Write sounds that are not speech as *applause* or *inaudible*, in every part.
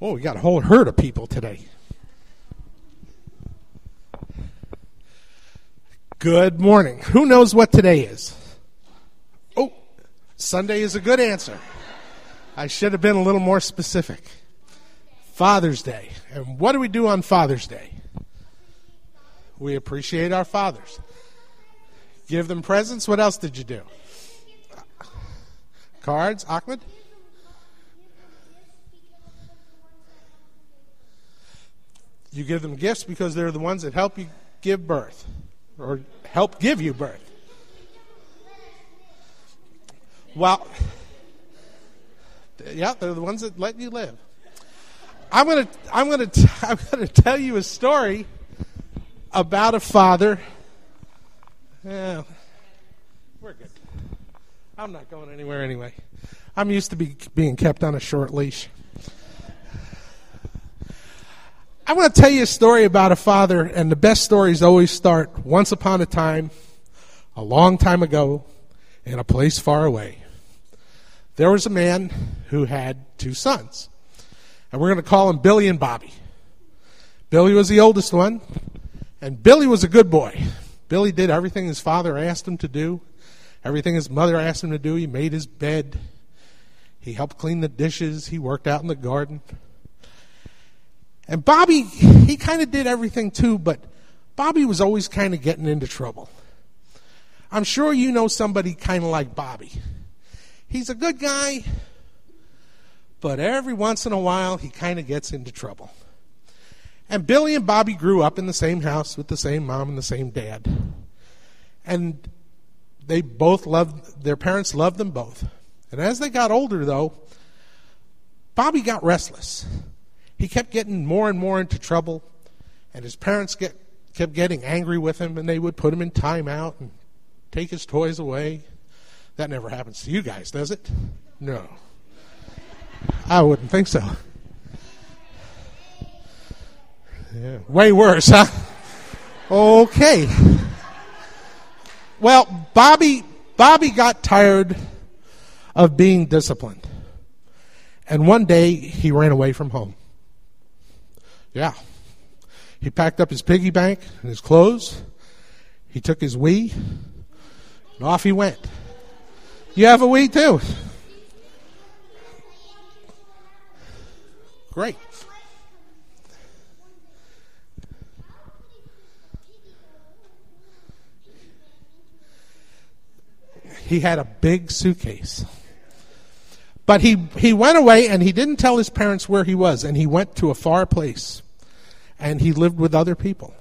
Oh, we got a whole herd of people today. Good morning. Who knows what today is? Oh, Sunday is a good answer. I should have been a little more specific. Father's Day. And what do we do on Father's Day? We appreciate our fathers. Give them presents. What else did you do? Cards, Ahmed? You give them gifts because they're the ones that help you give birth or help give you birth. Well, yeah, they're the ones that let you live. I'm gonna, I'm gonna, t- *laughs* I'm gonna tell you a story about a father. Yeah, we're good. I'm not going anywhere anyway. I'm used to be being kept on a short leash. I'm going to tell you a story about a father, and the best stories always start once upon a time, a long time ago, in a place far away. There was a man who had two sons, and we're going to call them Billy and Bobby. Billy was the oldest one, and Billy was a good boy. Billy did everything his father asked him to do, everything his mother asked him to do. He made his bed, he helped clean the dishes, he worked out in the garden. And Bobby, he kind of did everything too, but Bobby was always kind of getting into trouble. I'm sure you know somebody kind of like Bobby. He's a good guy, but every once in a while he kind of gets into trouble. And Billy and Bobby grew up in the same house with the same mom and the same dad. And they both loved, their parents loved them both. And as they got older, though, Bobby got restless he kept getting more and more into trouble, and his parents get, kept getting angry with him, and they would put him in timeout and take his toys away. That never happens to you guys, does it? No. I wouldn't think so. Yeah, way worse, huh? Okay. Well, Bobby Bobby got tired of being disciplined. And one day he ran away from home. Yeah. He packed up his piggy bank and his clothes. He took his Wii, and off he went. You have a Wii too. Great. He had a big suitcase. But he, he went away and he didn't tell his parents where he was, and he went to a far place and he lived with other people.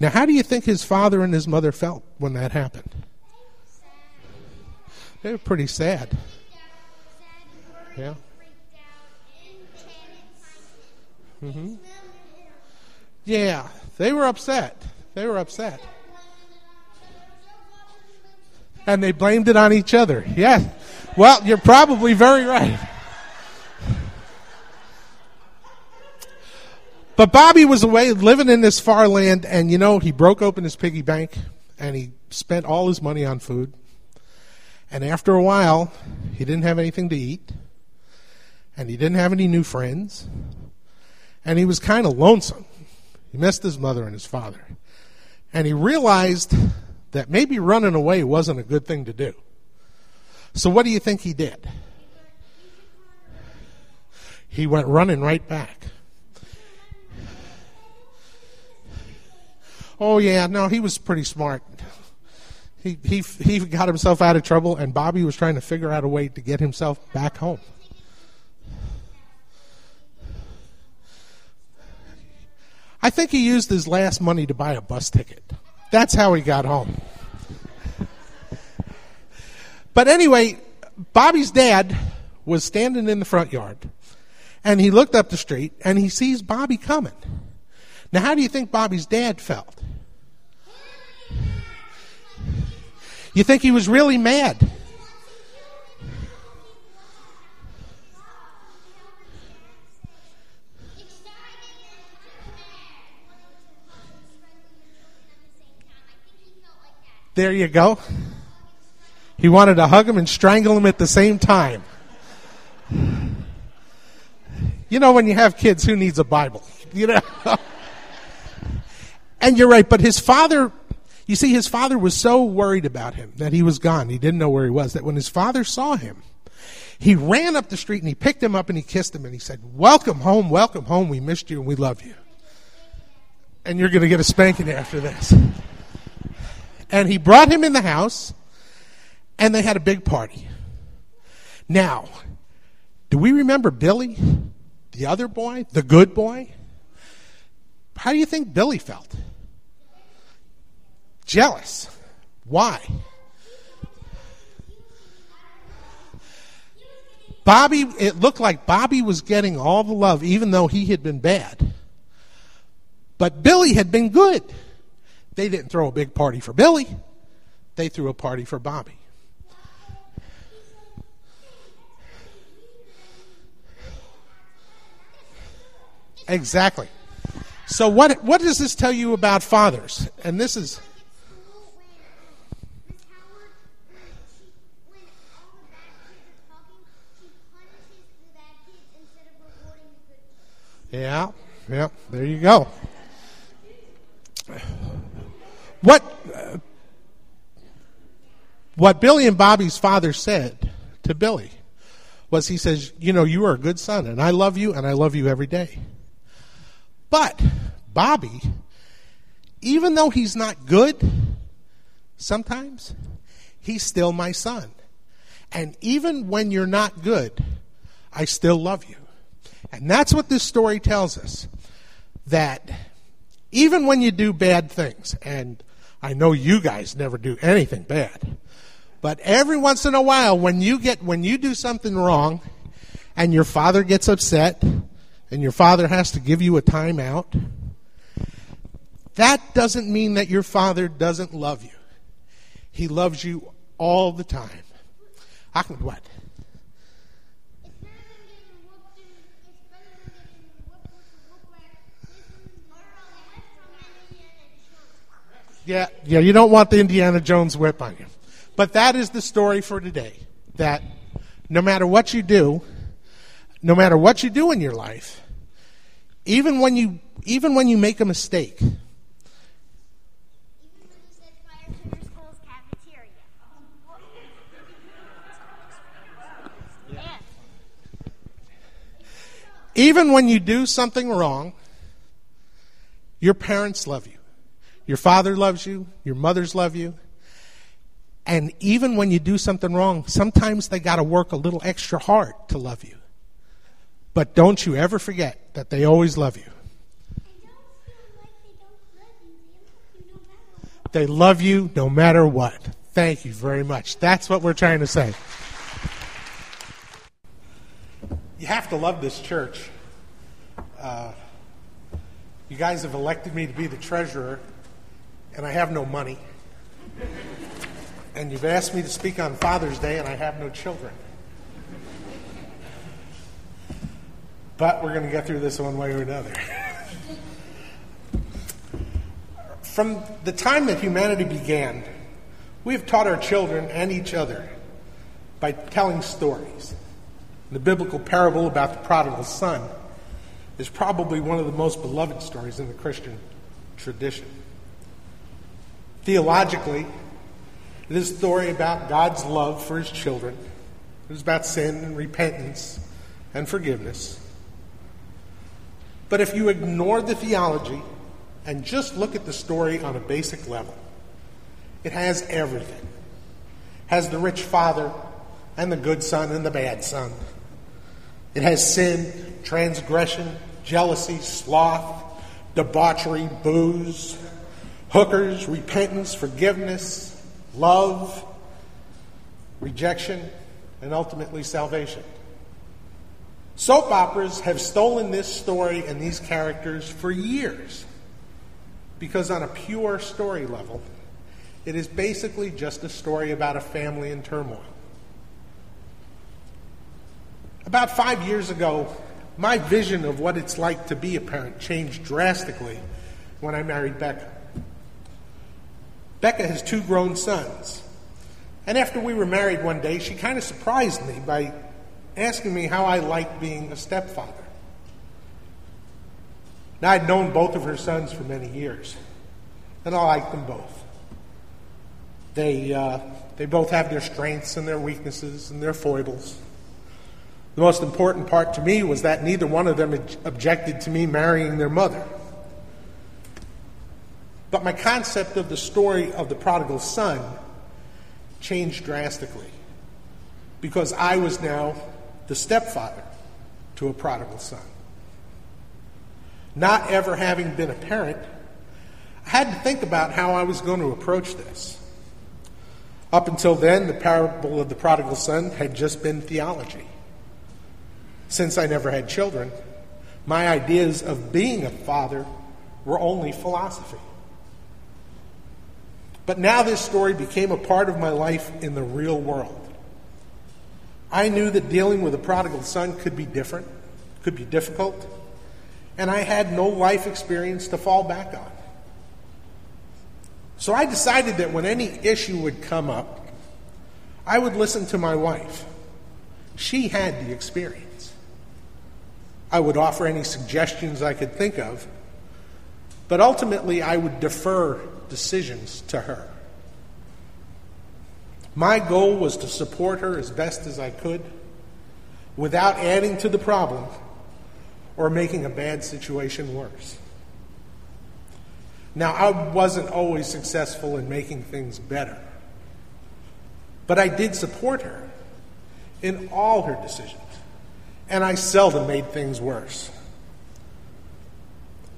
Now, how do you think his father and his mother felt when that happened? They were pretty sad. Yeah. Mm-hmm. Yeah, they were upset. They were upset. And they blamed it on each other. Yeah. Well, you're probably very right. But Bobby was away living in this far land, and you know, he broke open his piggy bank and he spent all his money on food. And after a while, he didn't have anything to eat, and he didn't have any new friends, and he was kind of lonesome. He missed his mother and his father. And he realized that maybe running away wasn't a good thing to do. So, what do you think he did? He went running right back. Oh yeah, no, he was pretty smart. He he he got himself out of trouble, and Bobby was trying to figure out a way to get himself back home. I think he used his last money to buy a bus ticket. That's how he got home. But anyway, Bobby's dad was standing in the front yard, and he looked up the street and he sees Bobby coming. Now, how do you think Bobby's dad felt? You think he was really mad? There you go. He wanted to hug him and strangle him at the same time. You know, when you have kids, who needs a Bible? *laughs* You know? and you're right, but his father, you see, his father was so worried about him that he was gone. He didn't know where he was, that when his father saw him, he ran up the street and he picked him up and he kissed him and he said, Welcome home, welcome home. We missed you and we love you. And you're going to get a spanking after this. And he brought him in the house and they had a big party. Now, do we remember Billy, the other boy, the good boy? How do you think Billy felt? Jealous. Why? Bobby, it looked like Bobby was getting all the love, even though he had been bad. But Billy had been good. They didn't throw a big party for Billy, they threw a party for Bobby. Exactly. So what what does this tell you about fathers? And this is Yeah, yeah, there you go. What uh, what Billy and Bobby's father said to Billy was he says, "You know, you are a good son and I love you and I love you every day." But Bobby, even though he's not good sometimes, he's still my son. And even when you're not good, I still love you. And that's what this story tells us. That even when you do bad things, and I know you guys never do anything bad, but every once in a while when you get when you do something wrong and your father gets upset and your father has to give you a timeout, that doesn't mean that your father doesn't love you. He loves you all the time. Ahmed, what? Yeah, yeah, you don't want the Indiana Jones whip on you. But that is the story for today. That no matter what you do, no matter what you do in your life, even when you even when you make a mistake. Even when you do something wrong, your parents love you. Your father loves you. Your mothers love you. And even when you do something wrong, sometimes they got to work a little extra hard to love you. But don't you ever forget that they always love you. They love you no matter what. Thank you very much. That's what we're trying to say. You have to love this church. Uh, you guys have elected me to be the treasurer, and I have no money. And you've asked me to speak on Father's Day, and I have no children. But we're going to get through this one way or another. From the time that humanity began, we have taught our children and each other by telling stories. The biblical parable about the prodigal son is probably one of the most beloved stories in the Christian tradition. Theologically, it is a story about God's love for his children. It is about sin and repentance and forgiveness. But if you ignore the theology and just look at the story on a basic level, it has everything. It has the rich father and the good son and the bad son. It has sin, transgression, jealousy, sloth, debauchery, booze, hookers, repentance, forgiveness, love, rejection, and ultimately salvation. Soap operas have stolen this story and these characters for years because, on a pure story level, it is basically just a story about a family in turmoil. About five years ago, my vision of what it's like to be a parent changed drastically when I married Becca. Becca has two grown sons. And after we were married one day, she kind of surprised me by asking me how I liked being a stepfather. Now, I'd known both of her sons for many years, and I liked them both. They, uh, they both have their strengths and their weaknesses and their foibles. The most important part to me was that neither one of them objected to me marrying their mother. But my concept of the story of the prodigal son changed drastically because I was now the stepfather to a prodigal son. Not ever having been a parent, I had to think about how I was going to approach this. Up until then, the parable of the prodigal son had just been theology. Since I never had children, my ideas of being a father were only philosophy. But now this story became a part of my life in the real world. I knew that dealing with a prodigal son could be different, could be difficult, and I had no life experience to fall back on. So I decided that when any issue would come up, I would listen to my wife. She had the experience. I would offer any suggestions I could think of, but ultimately I would defer decisions to her. My goal was to support her as best as I could without adding to the problem or making a bad situation worse. Now, I wasn't always successful in making things better, but I did support her in all her decisions, and I seldom made things worse.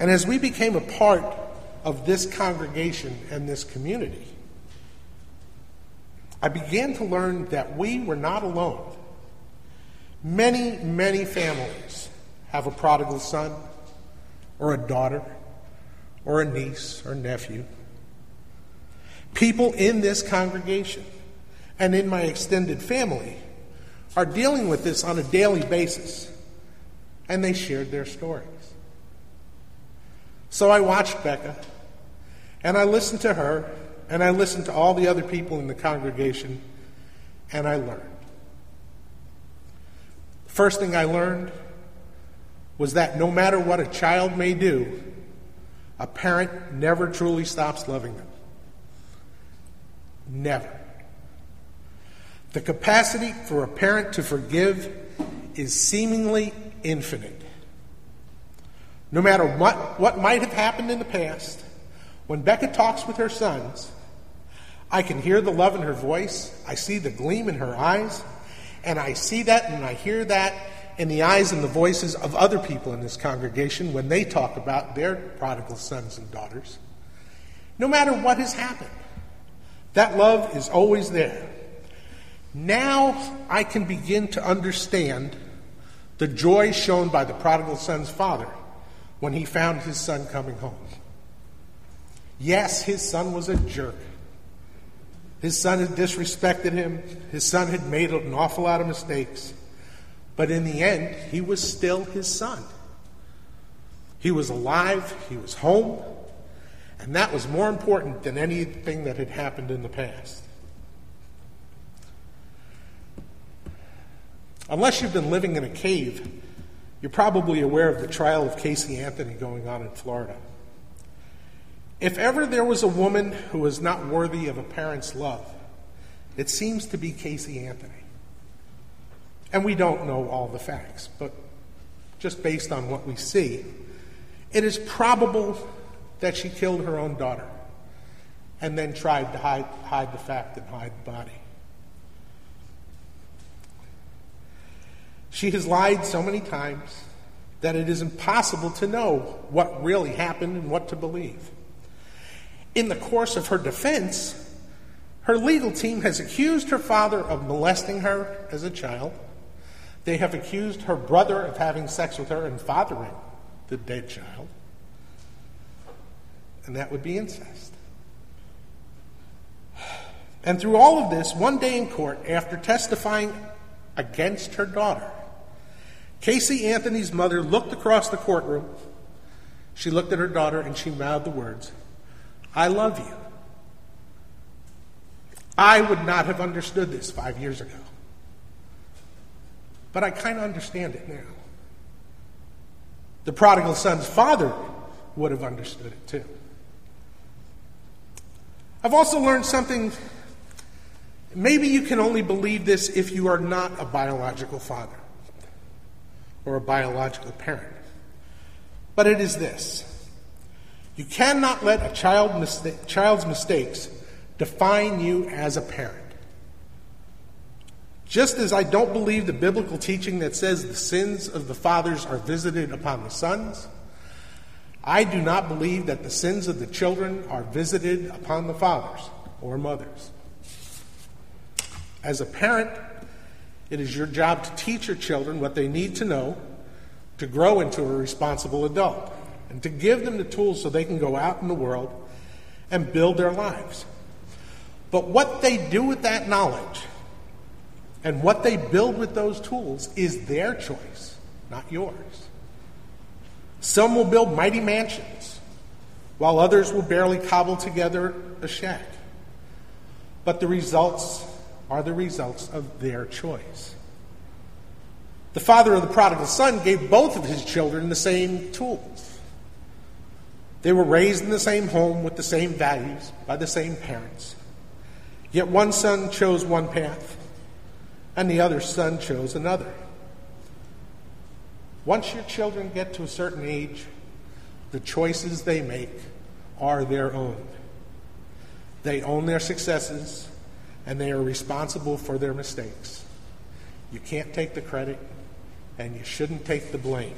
And as we became a part of this congregation and this community, I began to learn that we were not alone. Many, many families have a prodigal son, or a daughter, or a niece or nephew. People in this congregation and in my extended family are dealing with this on a daily basis, and they shared their stories. So I watched Becca, and I listened to her and I listened to all the other people in the congregation, and I learned. The first thing I learned was that no matter what a child may do, a parent never truly stops loving them. Never. The capacity for a parent to forgive is seemingly infinite. No matter what, what might have happened in the past, when Becca talks with her sons, I can hear the love in her voice. I see the gleam in her eyes. And I see that and I hear that in the eyes and the voices of other people in this congregation when they talk about their prodigal sons and daughters. No matter what has happened, that love is always there. Now I can begin to understand the joy shown by the prodigal son's father when he found his son coming home. Yes, his son was a jerk. His son had disrespected him. His son had made an awful lot of mistakes. But in the end, he was still his son. He was alive, he was home, and that was more important than anything that had happened in the past. Unless you've been living in a cave, you're probably aware of the trial of Casey Anthony going on in Florida. If ever there was a woman who was not worthy of a parent's love, it seems to be Casey Anthony. And we don't know all the facts, but just based on what we see, it is probable that she killed her own daughter and then tried to hide, hide the fact and hide the body. She has lied so many times that it is impossible to know what really happened and what to believe. In the course of her defense, her legal team has accused her father of molesting her as a child. They have accused her brother of having sex with her and fathering the dead child. And that would be incest. And through all of this, one day in court, after testifying against her daughter, Casey Anthony's mother looked across the courtroom. She looked at her daughter and she mouthed the words, I love you. I would not have understood this five years ago. But I kind of understand it now. The prodigal son's father would have understood it too. I've also learned something. Maybe you can only believe this if you are not a biological father or a biological parent. But it is this you cannot let a child mista- child's mistakes define you as a parent. Just as I don't believe the biblical teaching that says the sins of the fathers are visited upon the sons, I do not believe that the sins of the children are visited upon the fathers or mothers. As a parent, it is your job to teach your children what they need to know to grow into a responsible adult and to give them the tools so they can go out in the world and build their lives. But what they do with that knowledge and what they build with those tools is their choice, not yours. Some will build mighty mansions, while others will barely cobble together a shack. But the results are the results of their choice. The father of the prodigal son gave both of his children the same tools. They were raised in the same home with the same values by the same parents. Yet one son chose one path, and the other son chose another. Once your children get to a certain age, the choices they make are their own. They own their successes, and they are responsible for their mistakes. You can't take the credit, and you shouldn't take the blame.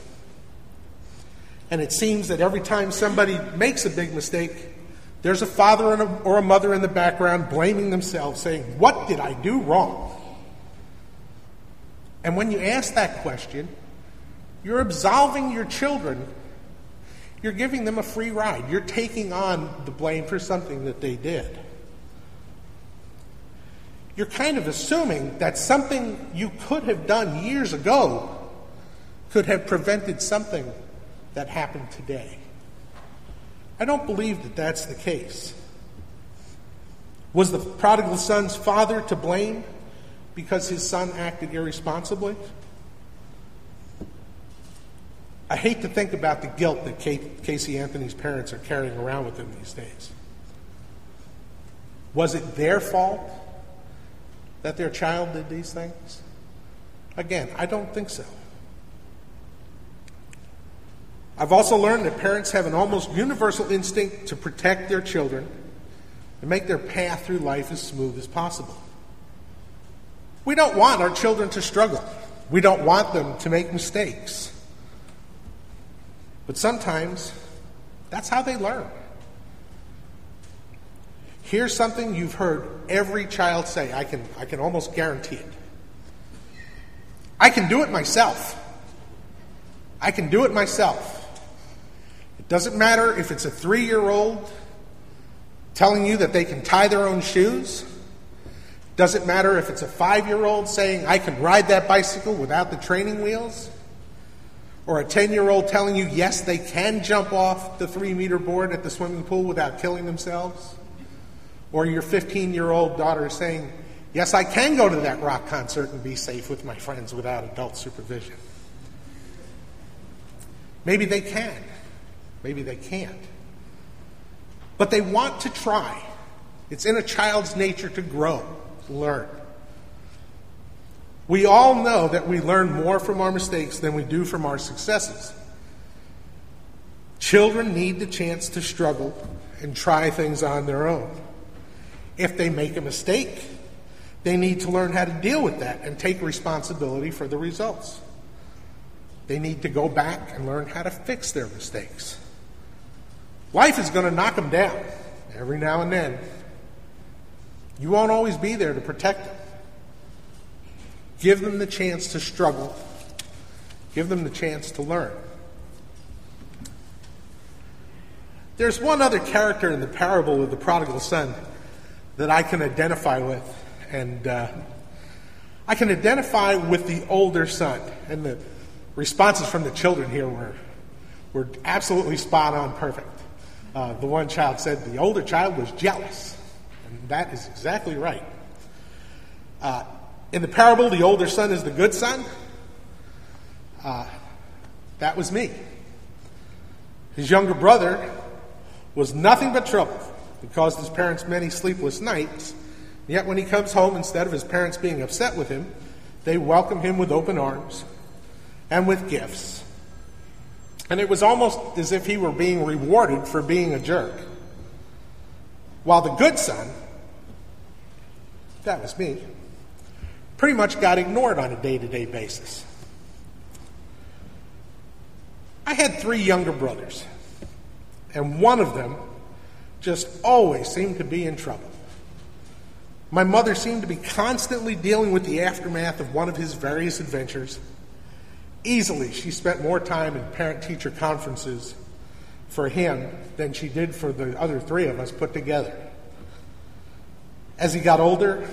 And it seems that every time somebody makes a big mistake, there's a father or a mother in the background blaming themselves, saying, What did I do wrong? And when you ask that question, you're absolving your children. You're giving them a free ride. You're taking on the blame for something that they did. You're kind of assuming that something you could have done years ago could have prevented something that happened today. I don't believe that that's the case. Was the prodigal son's father to blame because his son acted irresponsibly? I hate to think about the guilt that Casey Anthony's parents are carrying around with them these days. Was it their fault that their child did these things? Again, I don't think so. I've also learned that parents have an almost universal instinct to protect their children and make their path through life as smooth as possible. We don't want our children to struggle. We don't want them to make mistakes. But sometimes that's how they learn. Here's something you've heard every child say. I can, I can almost guarantee it. I can do it myself. I can do it myself. It doesn't matter if it's a three year old telling you that they can tie their own shoes. Doesn't matter if it's a five year old saying, I can ride that bicycle without the training wheels or a 10 year old telling you, yes, they can jump off the three meter board at the swimming pool without killing themselves, or your 15 year old daughter saying, yes, I can go to that rock concert and be safe with my friends without adult supervision. Maybe they can, maybe they can't. But they want to try. It's in a child's nature to grow, to learn. We all know that we learn more from our mistakes than we do from our successes. Children need the chance to struggle and try things on their own. If they make a mistake, they need to learn how to deal with that and take responsibility for the results. They need to go back and learn how to fix their mistakes. Life is going to knock them down every now and then. You won't always be there to protect them. Give them the chance to struggle. Give them the chance to learn. There's one other character in the parable of the prodigal son that I can identify with, and uh, I can identify with the older son. And the responses from the children here were, were absolutely spot on perfect. Uh, the one child said the older child was jealous, and that is exactly right. Uh, in the parable, the older son is the good son. Uh, that was me. His younger brother was nothing but trouble. It caused his parents many sleepless nights. Yet when he comes home, instead of his parents being upset with him, they welcome him with open arms and with gifts. And it was almost as if he were being rewarded for being a jerk. While the good son, that was me, pretty much got ignored on a day to day basis. I had three younger brothers, and one of them just always seemed to be in trouble. My mother seemed to be constantly dealing with the aftermath of one of his various adventures. Easily, she spent more time in parent teacher conferences for him than she did for the other three of us put together. As he got older,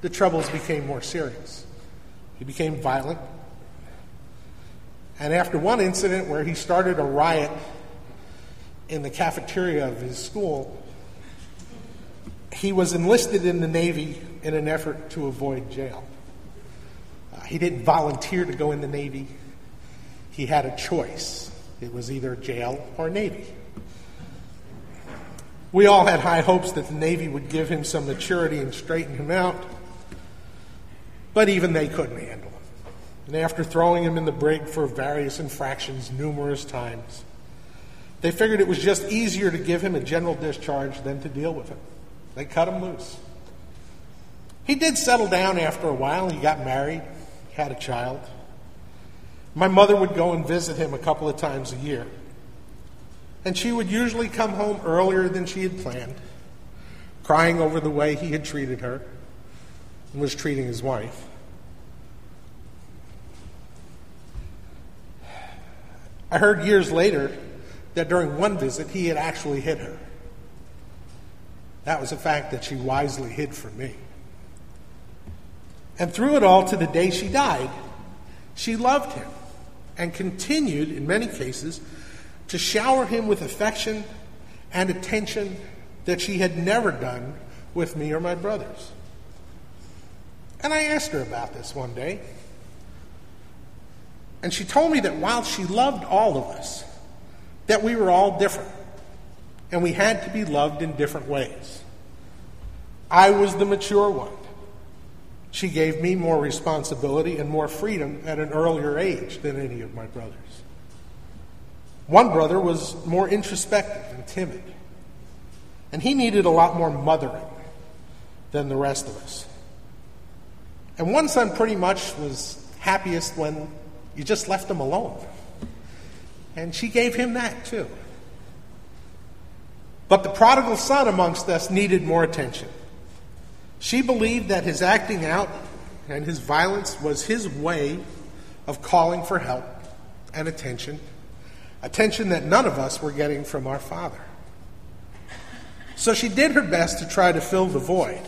the troubles became more serious. He became violent. And after one incident where he started a riot in the cafeteria of his school, he was enlisted in the Navy in an effort to avoid jail. He didn't volunteer to go in the Navy, he had a choice. It was either jail or Navy. We all had high hopes that the Navy would give him some maturity and straighten him out, but even they couldn't handle him. And after throwing him in the brig for various infractions numerous times, they figured it was just easier to give him a general discharge than to deal with him. They cut him loose. He did settle down after a while. He got married, had a child. My mother would go and visit him a couple of times a year. And she would usually come home earlier than she had planned, crying over the way he had treated her and was treating his wife. I heard years later that during one visit he had actually hit her. That was a fact that she wisely hid from me. And through it all to the day she died, she loved him and continued, in many cases, to shower him with affection and attention that she had never done with me or my brothers. And I asked her about this one day. And she told me that while she loved all of us, that we were all different and we had to be loved in different ways. I was the mature one. She gave me more responsibility and more freedom at an earlier age than any of my brothers. One brother was more introspective and timid, and he needed a lot more mothering than the rest of us. And one son pretty much was happiest when you just left him alone. And she gave him that too. But the prodigal son amongst us needed more attention. She believed that his acting out and his violence was his way of calling for help and attention, attention that none of us were getting from our father. So she did her best to try to fill the void.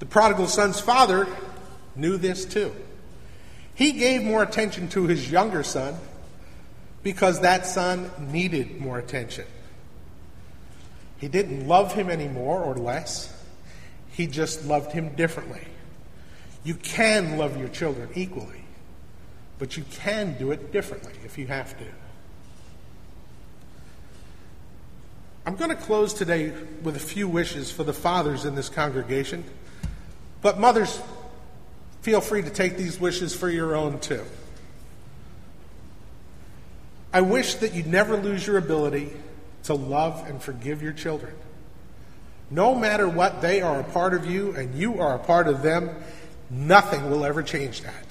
The prodigal son's father knew this too. He gave more attention to his younger son because that son needed more attention. He didn't love him any more or less, he just loved him differently. You can love your children equally, but you can do it differently if you have to. I'm going to close today with a few wishes for the fathers in this congregation, but mothers, feel free to take these wishes for your own too. I wish that you'd never lose your ability to love and forgive your children. No matter what, they are a part of you and you are a part of them. Nothing will ever change that.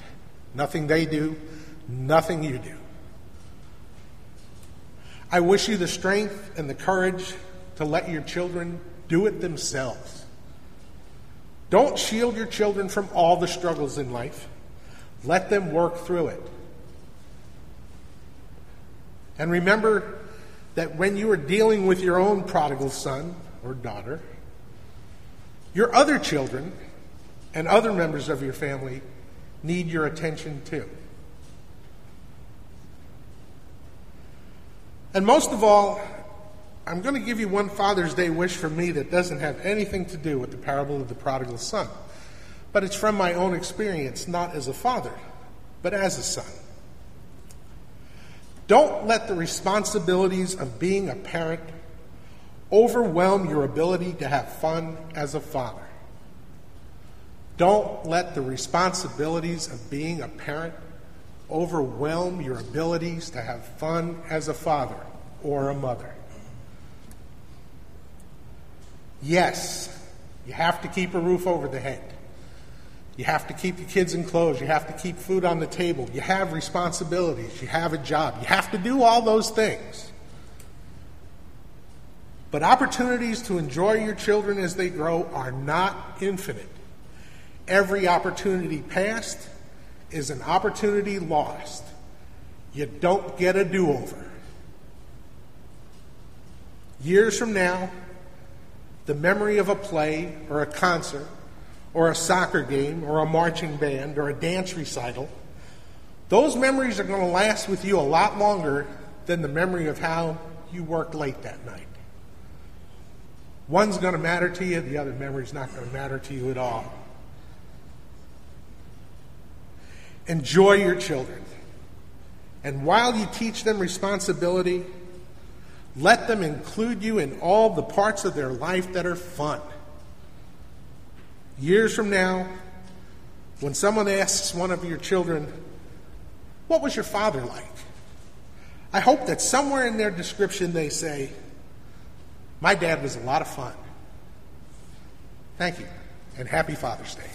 Nothing they do, nothing you do. I wish you the strength and the courage to let your children do it themselves. Don't shield your children from all the struggles in life. Let them work through it. And remember that when you are dealing with your own prodigal son or daughter, your other children and other members of your family need your attention too. And most of all, I'm going to give you one Father's Day wish from me that doesn't have anything to do with the parable of the prodigal son. But it's from my own experience, not as a father, but as a son. Don't let the responsibilities of being a parent overwhelm your ability to have fun as a father. Don't let the responsibilities of being a parent overwhelm your abilities to have fun as a father or a mother. Yes, you have to keep a roof over the head. You have to keep your kids in clothes. You have to keep food on the table. You have responsibilities. You have a job. You have to do all those things. But opportunities to enjoy your children as they grow are not infinite. Every opportunity passed is an opportunity lost. You don't get a do over. Years from now, the memory of a play or a concert or a soccer game or a marching band or a dance recital, those memories are going to last with you a lot longer than the memory of how you worked late that night. One's going to matter to you, the other memory's not going to matter to you at all. Enjoy your children. And while you teach them responsibility, let them include you in all the parts of their life that are fun. Years from now, when someone asks one of your children, What was your father like? I hope that somewhere in their description they say, My dad was a lot of fun. Thank you, and happy Father's Day.